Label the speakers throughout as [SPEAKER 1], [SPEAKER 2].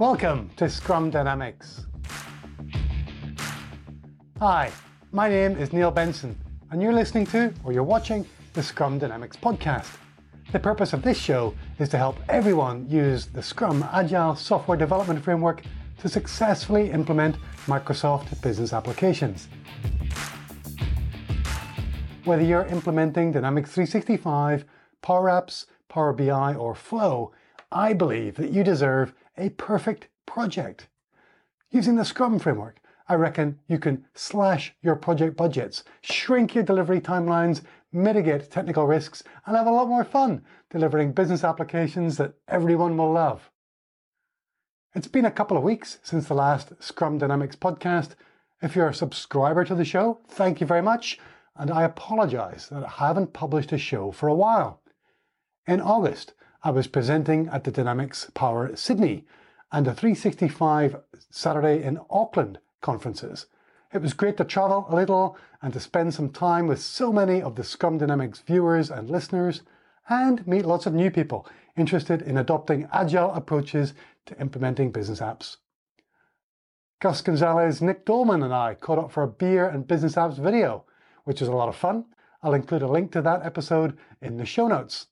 [SPEAKER 1] Welcome to Scrum Dynamics. Hi, my name is Neil Benson, and you're listening to or you're watching the Scrum Dynamics podcast. The purpose of this show is to help everyone use the Scrum Agile software development framework to successfully implement Microsoft business applications. Whether you're implementing Dynamics 365, Power Apps, Power BI, or Flow, I believe that you deserve a perfect project. Using the Scrum framework, I reckon you can slash your project budgets, shrink your delivery timelines, mitigate technical risks, and have a lot more fun delivering business applications that everyone will love. It's been a couple of weeks since the last Scrum Dynamics podcast. If you're a subscriber to the show, thank you very much, and I apologize that I haven't published a show for a while. In August, I was presenting at the Dynamics Power Sydney and the 365 Saturday in Auckland conferences. It was great to travel a little and to spend some time with so many of the Scrum Dynamics viewers and listeners and meet lots of new people interested in adopting agile approaches to implementing business apps. Gus Gonzalez, Nick Doelman, and I caught up for a beer and business apps video, which was a lot of fun. I'll include a link to that episode in the show notes.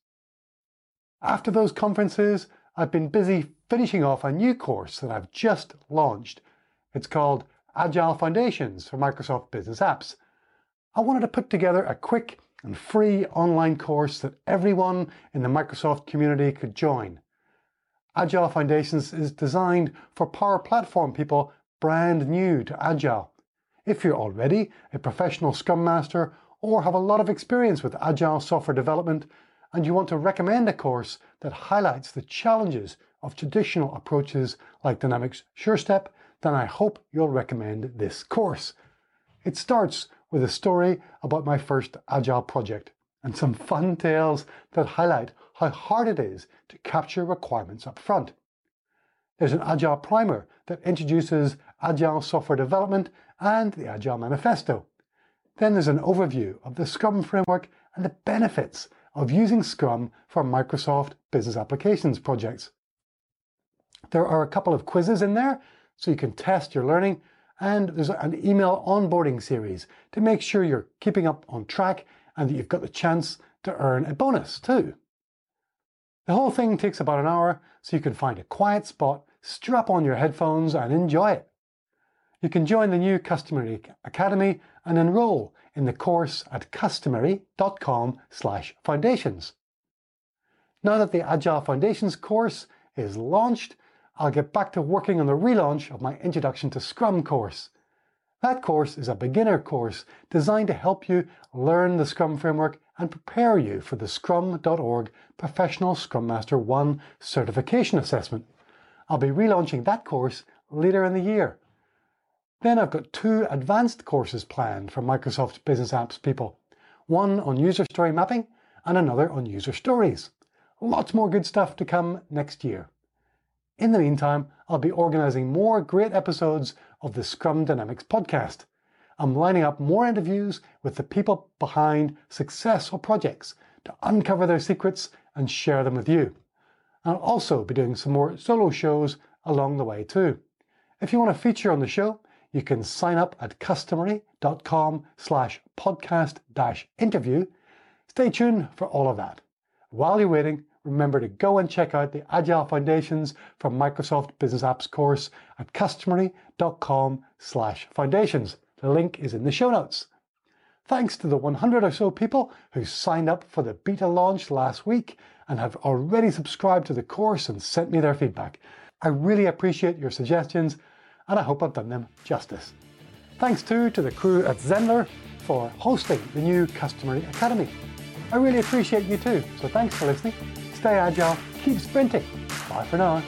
[SPEAKER 1] After those conferences, I've been busy finishing off a new course that I've just launched. It's called Agile Foundations for Microsoft Business Apps. I wanted to put together a quick and free online course that everyone in the Microsoft community could join. Agile Foundations is designed for Power Platform people brand new to Agile. If you're already a professional Scrum Master or have a lot of experience with Agile software development, and you want to recommend a course that highlights the challenges of traditional approaches like Dynamics SureStep, then I hope you'll recommend this course. It starts with a story about my first Agile project and some fun tales that highlight how hard it is to capture requirements up front. There's an Agile primer that introduces Agile software development and the Agile Manifesto. Then there's an overview of the Scrum framework and the benefits of using Scrum for Microsoft Business Applications projects. There are a couple of quizzes in there, so you can test your learning, and there's an email onboarding series to make sure you're keeping up on track and that you've got the chance to earn a bonus too. The whole thing takes about an hour, so you can find a quiet spot, strap on your headphones, and enjoy it. You can join the new Customery Academy and enroll in the course at customery.com slash foundations. Now that the Agile Foundations course is launched, I'll get back to working on the relaunch of my Introduction to Scrum course. That course is a beginner course designed to help you learn the Scrum framework and prepare you for the scrum.org Professional Scrum Master 1 certification assessment. I'll be relaunching that course later in the year. Then I've got two advanced courses planned for Microsoft Business Apps people. One on user story mapping and another on user stories. Lots more good stuff to come next year. In the meantime, I'll be organizing more great episodes of the Scrum Dynamics podcast. I'm lining up more interviews with the people behind successful projects to uncover their secrets and share them with you. I'll also be doing some more solo shows along the way too. If you want to feature on the show, you can sign up at customery.com slash podcast dash interview. Stay tuned for all of that. While you're waiting, remember to go and check out the Agile Foundations for Microsoft Business Apps course at customery.com slash foundations. The link is in the show notes. Thanks to the 100 or so people who signed up for the beta launch last week and have already subscribed to the course and sent me their feedback. I really appreciate your suggestions and I hope I've done them justice. Thanks too to the crew at Zenler for hosting the new Customery Academy. I really appreciate you too, so thanks for listening. Stay agile, keep sprinting. Bye for now.